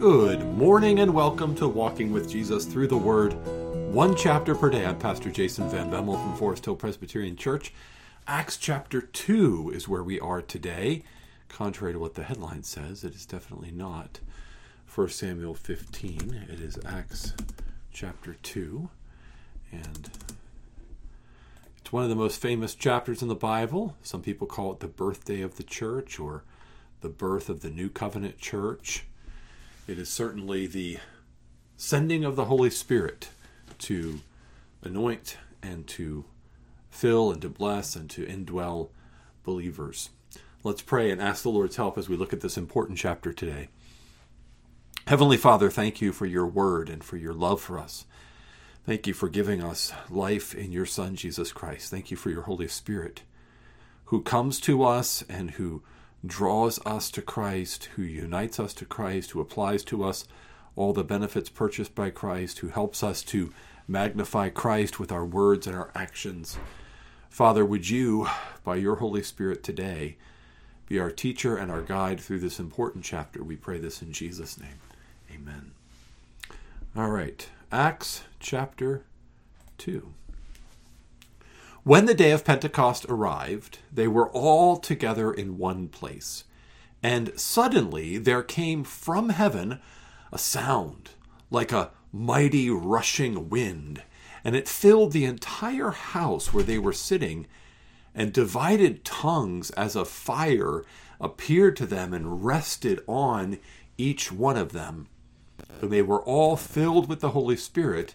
Good morning and welcome to Walking with Jesus through the Word, one chapter per day. I'm Pastor Jason Van Bemmel from Forest Hill Presbyterian Church. Acts chapter 2 is where we are today. Contrary to what the headline says, it is definitely not 1 Samuel 15. It is Acts chapter 2. And it's one of the most famous chapters in the Bible. Some people call it the birthday of the church or the birth of the New Covenant church. It is certainly the sending of the Holy Spirit to anoint and to fill and to bless and to indwell believers. Let's pray and ask the Lord's help as we look at this important chapter today. Heavenly Father, thank you for your word and for your love for us. Thank you for giving us life in your Son, Jesus Christ. Thank you for your Holy Spirit, who comes to us and who draws us to Christ, who unites us to Christ, who applies to us all the benefits purchased by Christ, who helps us to magnify Christ with our words and our actions. Father, would you, by your Holy Spirit today, be our teacher and our guide through this important chapter? We pray this in Jesus' name. Amen. All right, Acts chapter 2. When the day of Pentecost arrived, they were all together in one place. And suddenly there came from heaven a sound like a mighty rushing wind, and it filled the entire house where they were sitting, and divided tongues as of fire appeared to them and rested on each one of them. And they were all filled with the Holy Spirit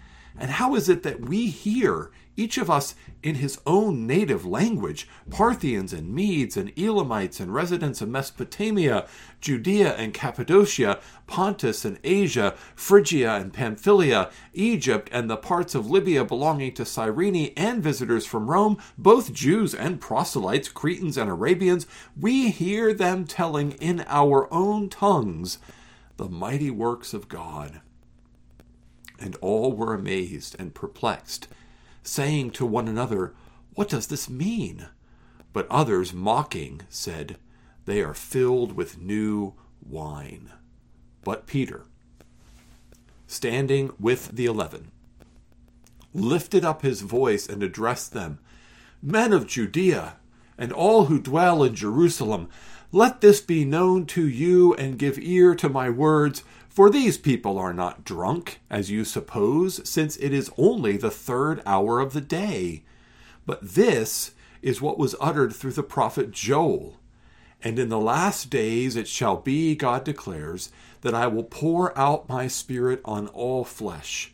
And how is it that we hear each of us in his own native language Parthians and Medes and Elamites and residents of Mesopotamia, Judea and Cappadocia, Pontus and Asia, Phrygia and Pamphylia, Egypt and the parts of Libya belonging to Cyrene, and visitors from Rome, both Jews and proselytes, Cretans and Arabians, we hear them telling in our own tongues the mighty works of God. And all were amazed and perplexed saying to one another, What does this mean? But others, mocking, said, They are filled with new wine. But Peter, standing with the eleven, lifted up his voice and addressed them Men of Judea, and all who dwell in Jerusalem, let this be known to you, and give ear to my words. For these people are not drunk, as you suppose, since it is only the third hour of the day. But this is what was uttered through the prophet Joel. And in the last days it shall be, God declares, that I will pour out my spirit on all flesh.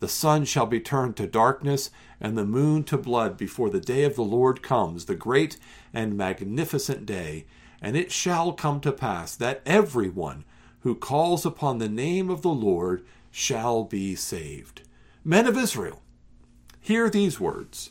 The sun shall be turned to darkness, and the moon to blood before the day of the Lord comes, the great and magnificent day. And it shall come to pass that every one who calls upon the name of the Lord shall be saved. Men of Israel, hear these words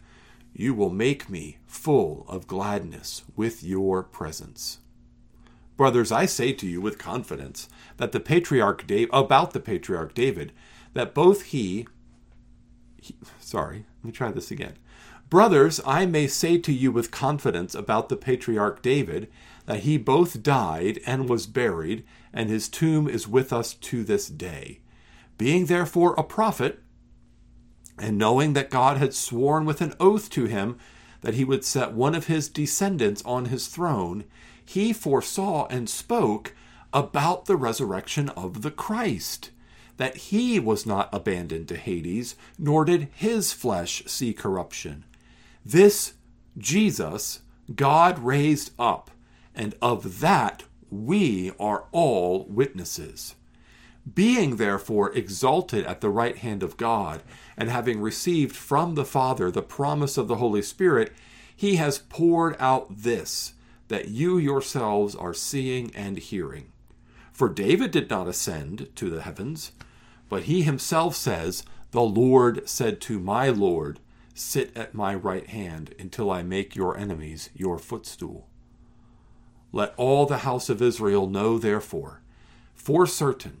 You will make me full of gladness with your presence. Brothers, I say to you with confidence that the patriarch David, about the patriarch David, that both he, he sorry, let me try this again. Brothers, I may say to you with confidence about the patriarch David that he both died and was buried, and his tomb is with us to this day. Being therefore a prophet, and knowing that God had sworn with an oath to him that he would set one of his descendants on his throne, he foresaw and spoke about the resurrection of the Christ that he was not abandoned to Hades, nor did his flesh see corruption. This Jesus God raised up, and of that we are all witnesses. Being therefore exalted at the right hand of God, and having received from the Father the promise of the Holy Spirit, he has poured out this, that you yourselves are seeing and hearing. For David did not ascend to the heavens but he himself says, The Lord said to my Lord, Sit at my right hand until I make your enemies your footstool. Let all the house of Israel know, therefore, for certain,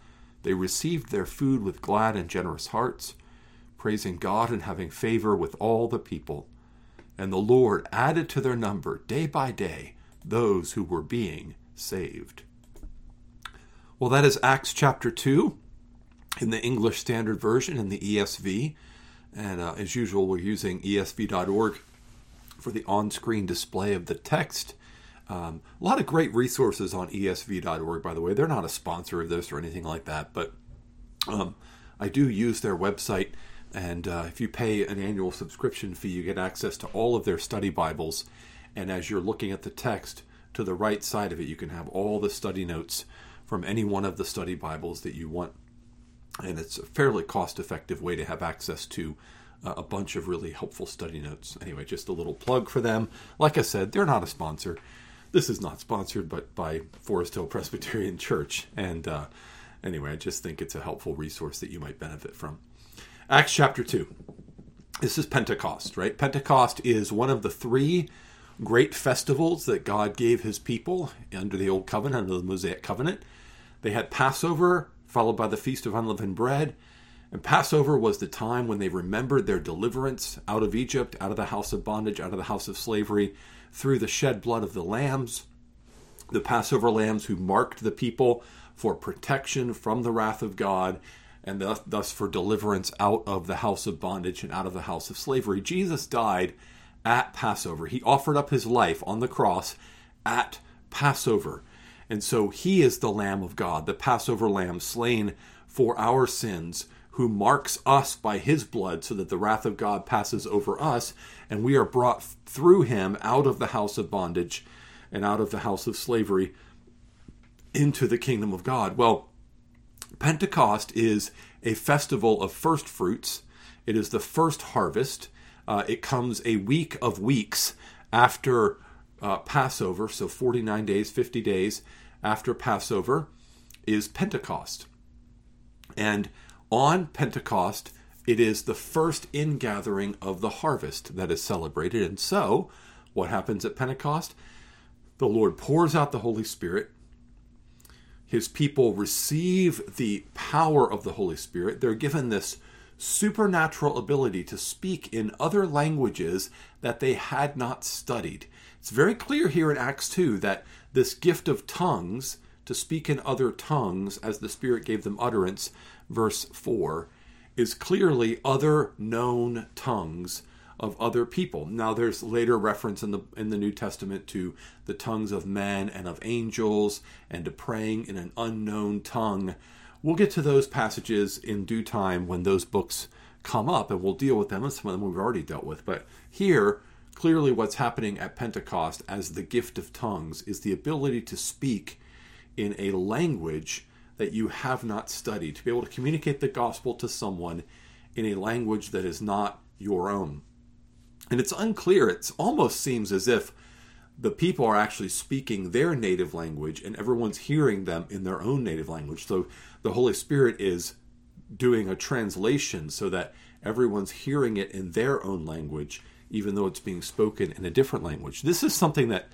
they received their food with glad and generous hearts, praising God and having favor with all the people. And the Lord added to their number day by day those who were being saved. Well, that is Acts chapter 2 in the English Standard Version in the ESV. And uh, as usual, we're using esv.org for the on screen display of the text. Um, a lot of great resources on esv.org, by the way. They're not a sponsor of this or anything like that, but um, I do use their website. And uh, if you pay an annual subscription fee, you get access to all of their study Bibles and as you're looking at the text, to the right side of it, you can have all the study notes from any one of the study Bibles that you want. And it's a fairly cost effective way to have access to uh, a bunch of really helpful study notes. Anyway, just a little plug for them. Like I said, they're not a sponsor. This is not sponsored, but by Forest Hill Presbyterian Church. And uh, anyway, I just think it's a helpful resource that you might benefit from. Acts chapter 2. This is Pentecost, right? Pentecost is one of the three great festivals that God gave his people under the Old Covenant, under the Mosaic Covenant. They had Passover, followed by the Feast of Unleavened Bread. And Passover was the time when they remembered their deliverance out of Egypt, out of the house of bondage, out of the house of slavery, through the shed blood of the lambs, the Passover lambs who marked the people for protection from the wrath of God and thus, for deliverance out of the house of bondage and out of the house of slavery. Jesus died at Passover. He offered up his life on the cross at Passover. And so he is the Lamb of God, the Passover Lamb slain for our sins, who marks us by his blood so that the wrath of God passes over us and we are brought through him out of the house of bondage and out of the house of slavery into the kingdom of God. Well, Pentecost is a festival of first fruits. It is the first harvest. Uh, it comes a week of weeks after uh, Passover, so 49 days, 50 days after Passover is Pentecost. And on Pentecost, it is the first ingathering of the harvest that is celebrated. And so, what happens at Pentecost? The Lord pours out the Holy Spirit. His people receive the power of the Holy Spirit. They're given this supernatural ability to speak in other languages that they had not studied. It's very clear here in Acts 2 that this gift of tongues, to speak in other tongues as the Spirit gave them utterance, verse 4, is clearly other known tongues of other people. Now there's later reference in the in the New Testament to the tongues of men and of angels and to praying in an unknown tongue. We'll get to those passages in due time when those books come up and we'll deal with them and some of them we've already dealt with. But here clearly what's happening at Pentecost as the gift of tongues is the ability to speak in a language that you have not studied, to be able to communicate the gospel to someone in a language that is not your own. And it's unclear, it almost seems as if the people are actually speaking their native language and everyone's hearing them in their own native language. So the Holy Spirit is doing a translation so that everyone's hearing it in their own language, even though it's being spoken in a different language. This is something that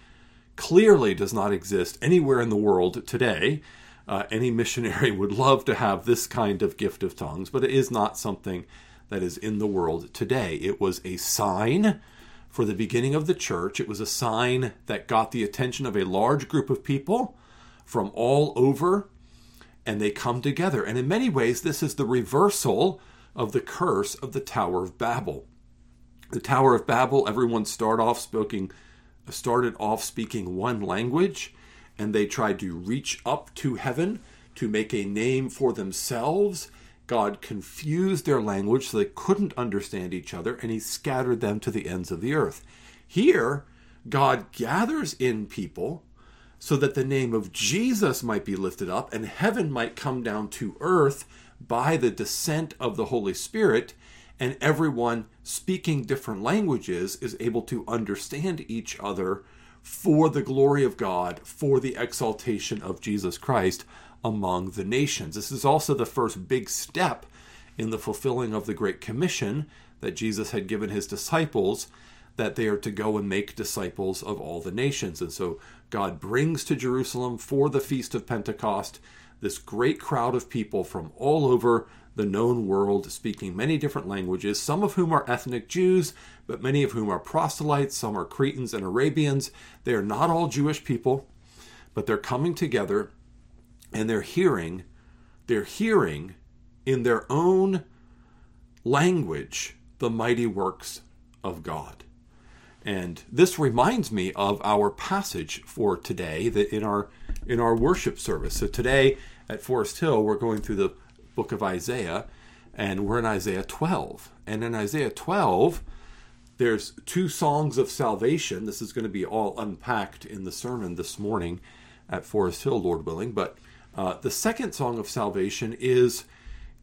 clearly does not exist anywhere in the world today. Uh, any missionary would love to have this kind of gift of tongues, but it is not something that is in the world today. It was a sign for the beginning of the church. It was a sign that got the attention of a large group of people from all over, and they come together. And in many ways, this is the reversal of the curse of the Tower of Babel. The Tower of Babel, everyone start off speaking, started off speaking one language and they tried to reach up to heaven to make a name for themselves. God confused their language so they couldn't understand each other, and He scattered them to the ends of the earth. Here, God gathers in people so that the name of Jesus might be lifted up and heaven might come down to earth by the descent of the Holy Spirit, and everyone speaking different languages is able to understand each other for the glory of God, for the exaltation of Jesus Christ among the nations. This is also the first big step in the fulfilling of the Great Commission that Jesus had given his disciples that they are to go and make disciples of all the nations. And so God brings to Jerusalem for the Feast of Pentecost this great crowd of people from all over the known world, speaking many different languages, some of whom are ethnic Jews, but many of whom are proselytes, some are Cretans and Arabians. They are not all Jewish people, but they're coming together and they're hearing, they're hearing in their own language the mighty works of God. And this reminds me of our passage for today that in our in our worship service. So today at Forest Hill we're going through the book of Isaiah, and we're in Isaiah 12. And in Isaiah 12, there's two songs of salvation. This is going to be all unpacked in the sermon this morning at Forest Hill, Lord willing. But uh, the second song of salvation is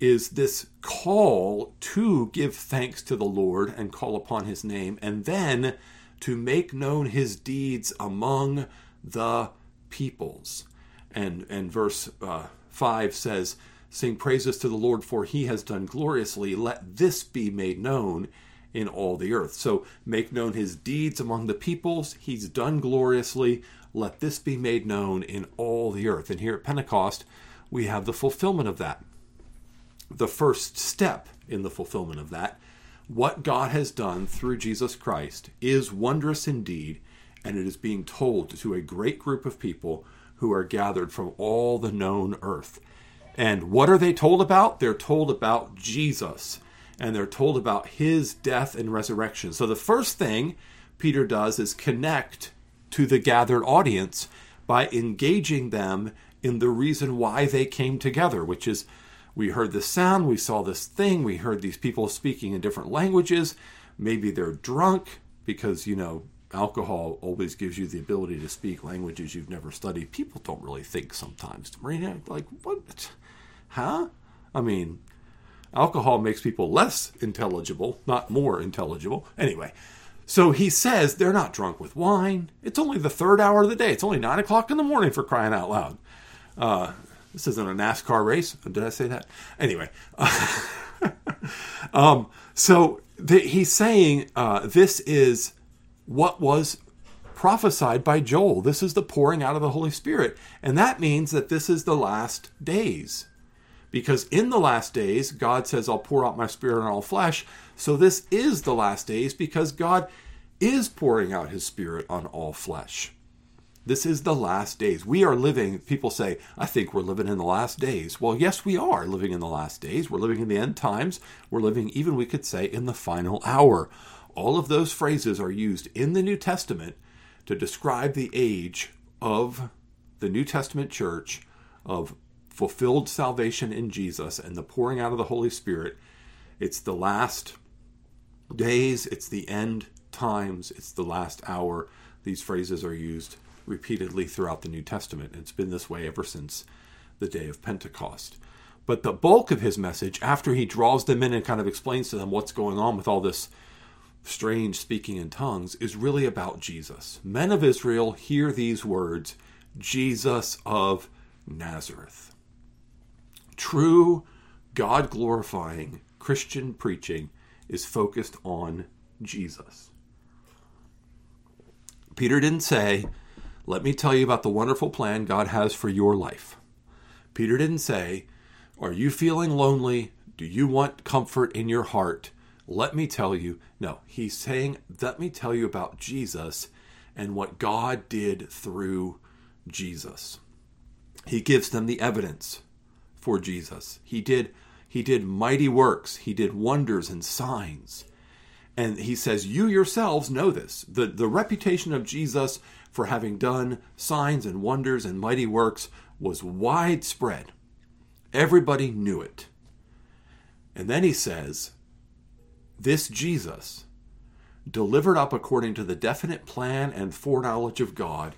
is this call to give thanks to the Lord and call upon His name, and then to make known His deeds among the peoples. And and verse uh, five says, Sing praises to the Lord, for he has done gloriously. Let this be made known in all the earth. So make known his deeds among the peoples. He's done gloriously. Let this be made known in all the earth. And here at Pentecost, we have the fulfillment of that. The first step in the fulfillment of that, what God has done through Jesus Christ, is wondrous indeed, and it is being told to a great group of people who are gathered from all the known earth. And what are they told about? They're told about Jesus and they're told about his death and resurrection. So the first thing Peter does is connect to the gathered audience by engaging them in the reason why they came together, which is we heard this sound, we saw this thing, we heard these people speaking in different languages. Maybe they're drunk because, you know, alcohol always gives you the ability to speak languages you've never studied. People don't really think sometimes. Marina, like, what? Huh? I mean, alcohol makes people less intelligible, not more intelligible. Anyway, so he says they're not drunk with wine. It's only the third hour of the day. It's only nine o'clock in the morning for crying out loud. Uh, this isn't a NASCAR race. Did I say that? Anyway, um, so the, he's saying uh, this is what was prophesied by Joel. This is the pouring out of the Holy Spirit. And that means that this is the last days. Because in the last days, God says, I'll pour out my spirit on all flesh. So this is the last days because God is pouring out his spirit on all flesh. This is the last days. We are living, people say, I think we're living in the last days. Well, yes, we are living in the last days. We're living in the end times. We're living, even we could say, in the final hour. All of those phrases are used in the New Testament to describe the age of the New Testament church, of fulfilled salvation in Jesus and the pouring out of the Holy Spirit. It's the last days, it's the end times, it's the last hour. These phrases are used repeatedly throughout the New Testament. It's been this way ever since the day of Pentecost. But the bulk of his message, after he draws them in and kind of explains to them what's going on with all this strange speaking in tongues, is really about Jesus. Men of Israel, hear these words Jesus of Nazareth. True, God glorifying Christian preaching is focused on Jesus. Peter didn't say, let me tell you about the wonderful plan God has for your life. Peter didn't say, Are you feeling lonely? Do you want comfort in your heart? Let me tell you. No, he's saying, Let me tell you about Jesus and what God did through Jesus. He gives them the evidence for Jesus. He did he did mighty works, he did wonders and signs. And he says, You yourselves know this. The, the reputation of Jesus for having done signs and wonders and mighty works was widespread. Everybody knew it. And then he says, This Jesus, delivered up according to the definite plan and foreknowledge of God,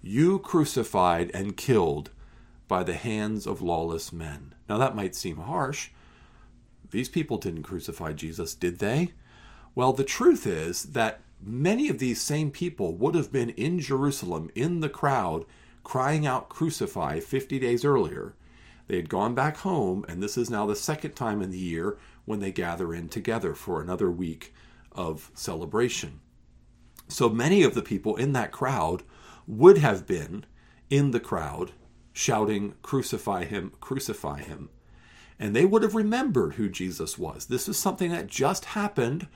you crucified and killed by the hands of lawless men. Now that might seem harsh. These people didn't crucify Jesus, did they? Well, the truth is that many of these same people would have been in Jerusalem in the crowd crying out, Crucify, 50 days earlier. They had gone back home, and this is now the second time in the year when they gather in together for another week of celebration. So many of the people in that crowd would have been in the crowd shouting, Crucify him, crucify him. And they would have remembered who Jesus was. This is something that just happened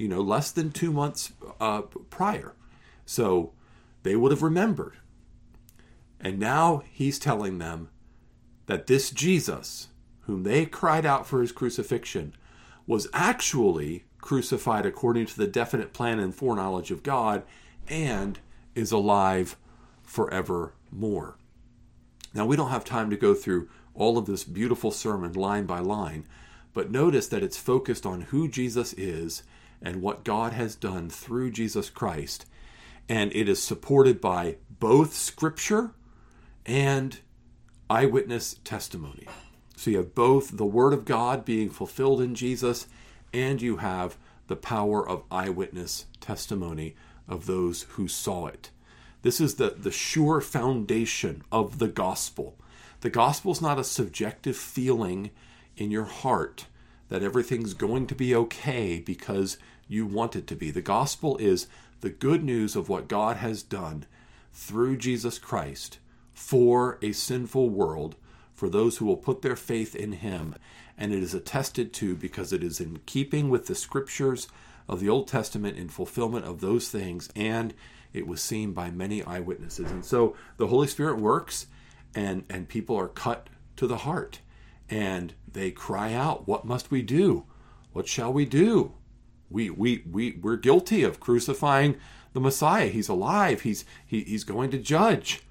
you know, less than two months uh, prior. So they would have remembered. And now he's telling them that this Jesus, whom they cried out for his crucifixion, was actually crucified according to the definite plan and foreknowledge of God and is alive forevermore. Now, we don't have time to go through all of this beautiful sermon line by line, but notice that it's focused on who Jesus is and what God has done through Jesus Christ. And it is supported by both scripture and eyewitness testimony. So you have both the Word of God being fulfilled in Jesus, and you have the power of eyewitness testimony of those who saw it. This is the, the sure foundation of the gospel. The gospel is not a subjective feeling in your heart that everything's going to be okay because you want it to be. The gospel is the good news of what God has done through Jesus Christ for a sinful world, for those who will put their faith in Him. And it is attested to because it is in keeping with the scriptures of the Old Testament in fulfillment of those things, and it was seen by many eyewitnesses. And so the Holy Spirit works, and, and people are cut to the heart, and they cry out, What must we do? What shall we do? we we we we're guilty of crucifying the Messiah. He's alive. He's he, he's going to judge.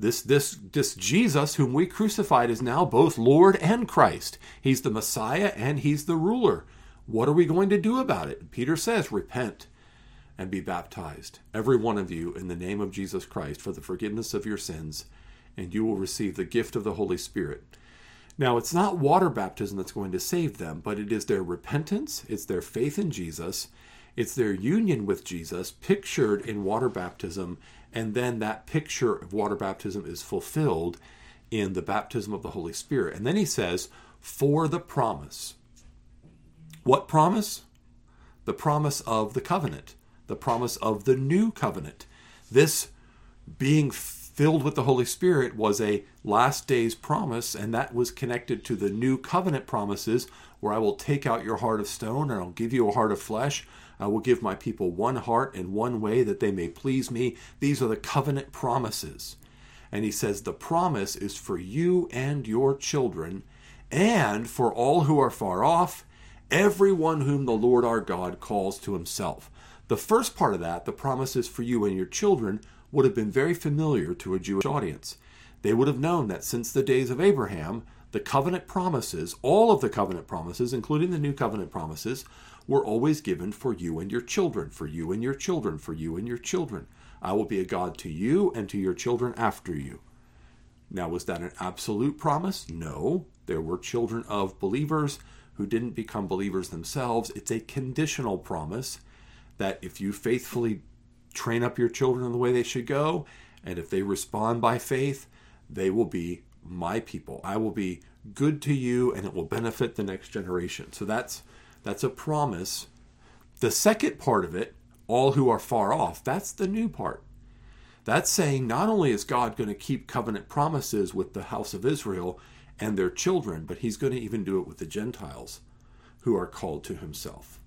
This, this, this Jesus, whom we crucified, is now both Lord and Christ. He's the Messiah and he's the ruler. What are we going to do about it? Peter says, Repent and be baptized, every one of you, in the name of Jesus Christ, for the forgiveness of your sins, and you will receive the gift of the Holy Spirit. Now, it's not water baptism that's going to save them, but it is their repentance, it's their faith in Jesus, it's their union with Jesus, pictured in water baptism, and then that picture of water baptism is fulfilled in the baptism of the Holy Spirit. And then he says, for the promise. What promise? The promise of the covenant, the promise of the new covenant. This being filled with the Holy Spirit was a last days promise, and that was connected to the new covenant promises where I will take out your heart of stone and I'll give you a heart of flesh. I will give my people one heart and one way that they may please me. These are the covenant promises. And he says, The promise is for you and your children, and for all who are far off, everyone whom the Lord our God calls to himself. The first part of that, the promise is for you and your children, would have been very familiar to a Jewish audience. They would have known that since the days of Abraham, the covenant promises, all of the covenant promises, including the new covenant promises, were always given for you and your children, for you and your children, for you and your children. I will be a God to you and to your children after you. Now, was that an absolute promise? No. There were children of believers who didn't become believers themselves. It's a conditional promise that if you faithfully train up your children in the way they should go, and if they respond by faith, they will be my people. I will be good to you and it will benefit the next generation. So that's that's a promise. The second part of it, all who are far off, that's the new part. That's saying not only is God going to keep covenant promises with the house of Israel and their children, but he's going to even do it with the Gentiles who are called to himself.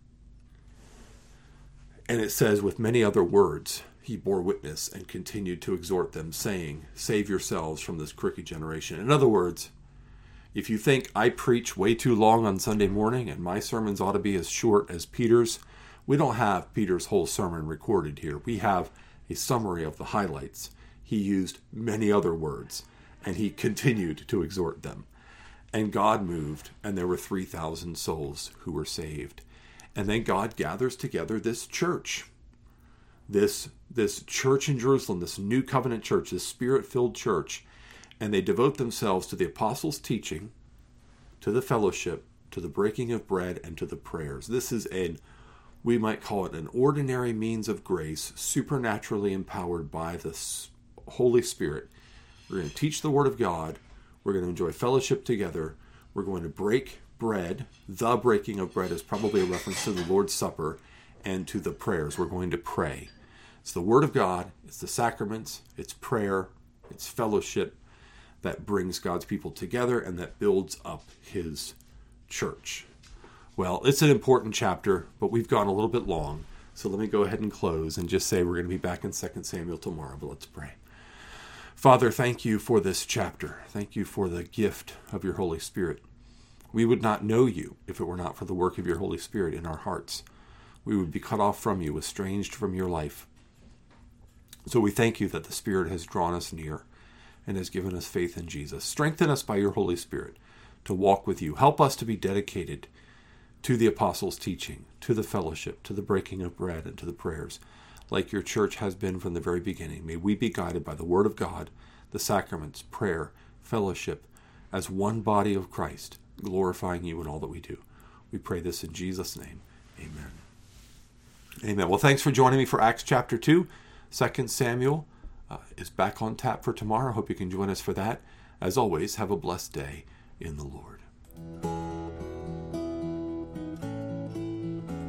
And it says, with many other words, he bore witness and continued to exhort them, saying, Save yourselves from this crooked generation. In other words, if you think I preach way too long on Sunday morning and my sermons ought to be as short as Peter's, we don't have Peter's whole sermon recorded here. We have a summary of the highlights. He used many other words and he continued to exhort them. And God moved, and there were 3,000 souls who were saved. And then God gathers together this church this this church in Jerusalem, this new covenant church, this spirit-filled church, and they devote themselves to the apostles' teaching, to the fellowship, to the breaking of bread, and to the prayers. This is an we might call it an ordinary means of grace, supernaturally empowered by the Holy Spirit. We're going to teach the Word of God. We're going to enjoy fellowship together. We're going to break bread. The breaking of bread is probably a reference to the Lord's Supper and to the prayers. We're going to pray. It's the Word of God, it's the sacraments, it's prayer, it's fellowship that brings God's people together and that builds up His church. Well, it's an important chapter, but we've gone a little bit long. So let me go ahead and close and just say we're going to be back in 2 Samuel tomorrow, but let's pray. Father, thank you for this chapter. Thank you for the gift of your Holy Spirit. We would not know you if it were not for the work of your Holy Spirit in our hearts we would be cut off from you, estranged from your life. So we thank you that the Spirit has drawn us near and has given us faith in Jesus. Strengthen us by your Holy Spirit to walk with you. Help us to be dedicated to the apostles' teaching, to the fellowship, to the breaking of bread, and to the prayers, like your church has been from the very beginning. May we be guided by the Word of God, the sacraments, prayer, fellowship, as one body of Christ, glorifying you in all that we do. We pray this in Jesus' name. Amen. Amen. Well, thanks for joining me for Acts chapter 2. 2 Samuel uh, is back on tap for tomorrow. I hope you can join us for that. As always, have a blessed day in the Lord.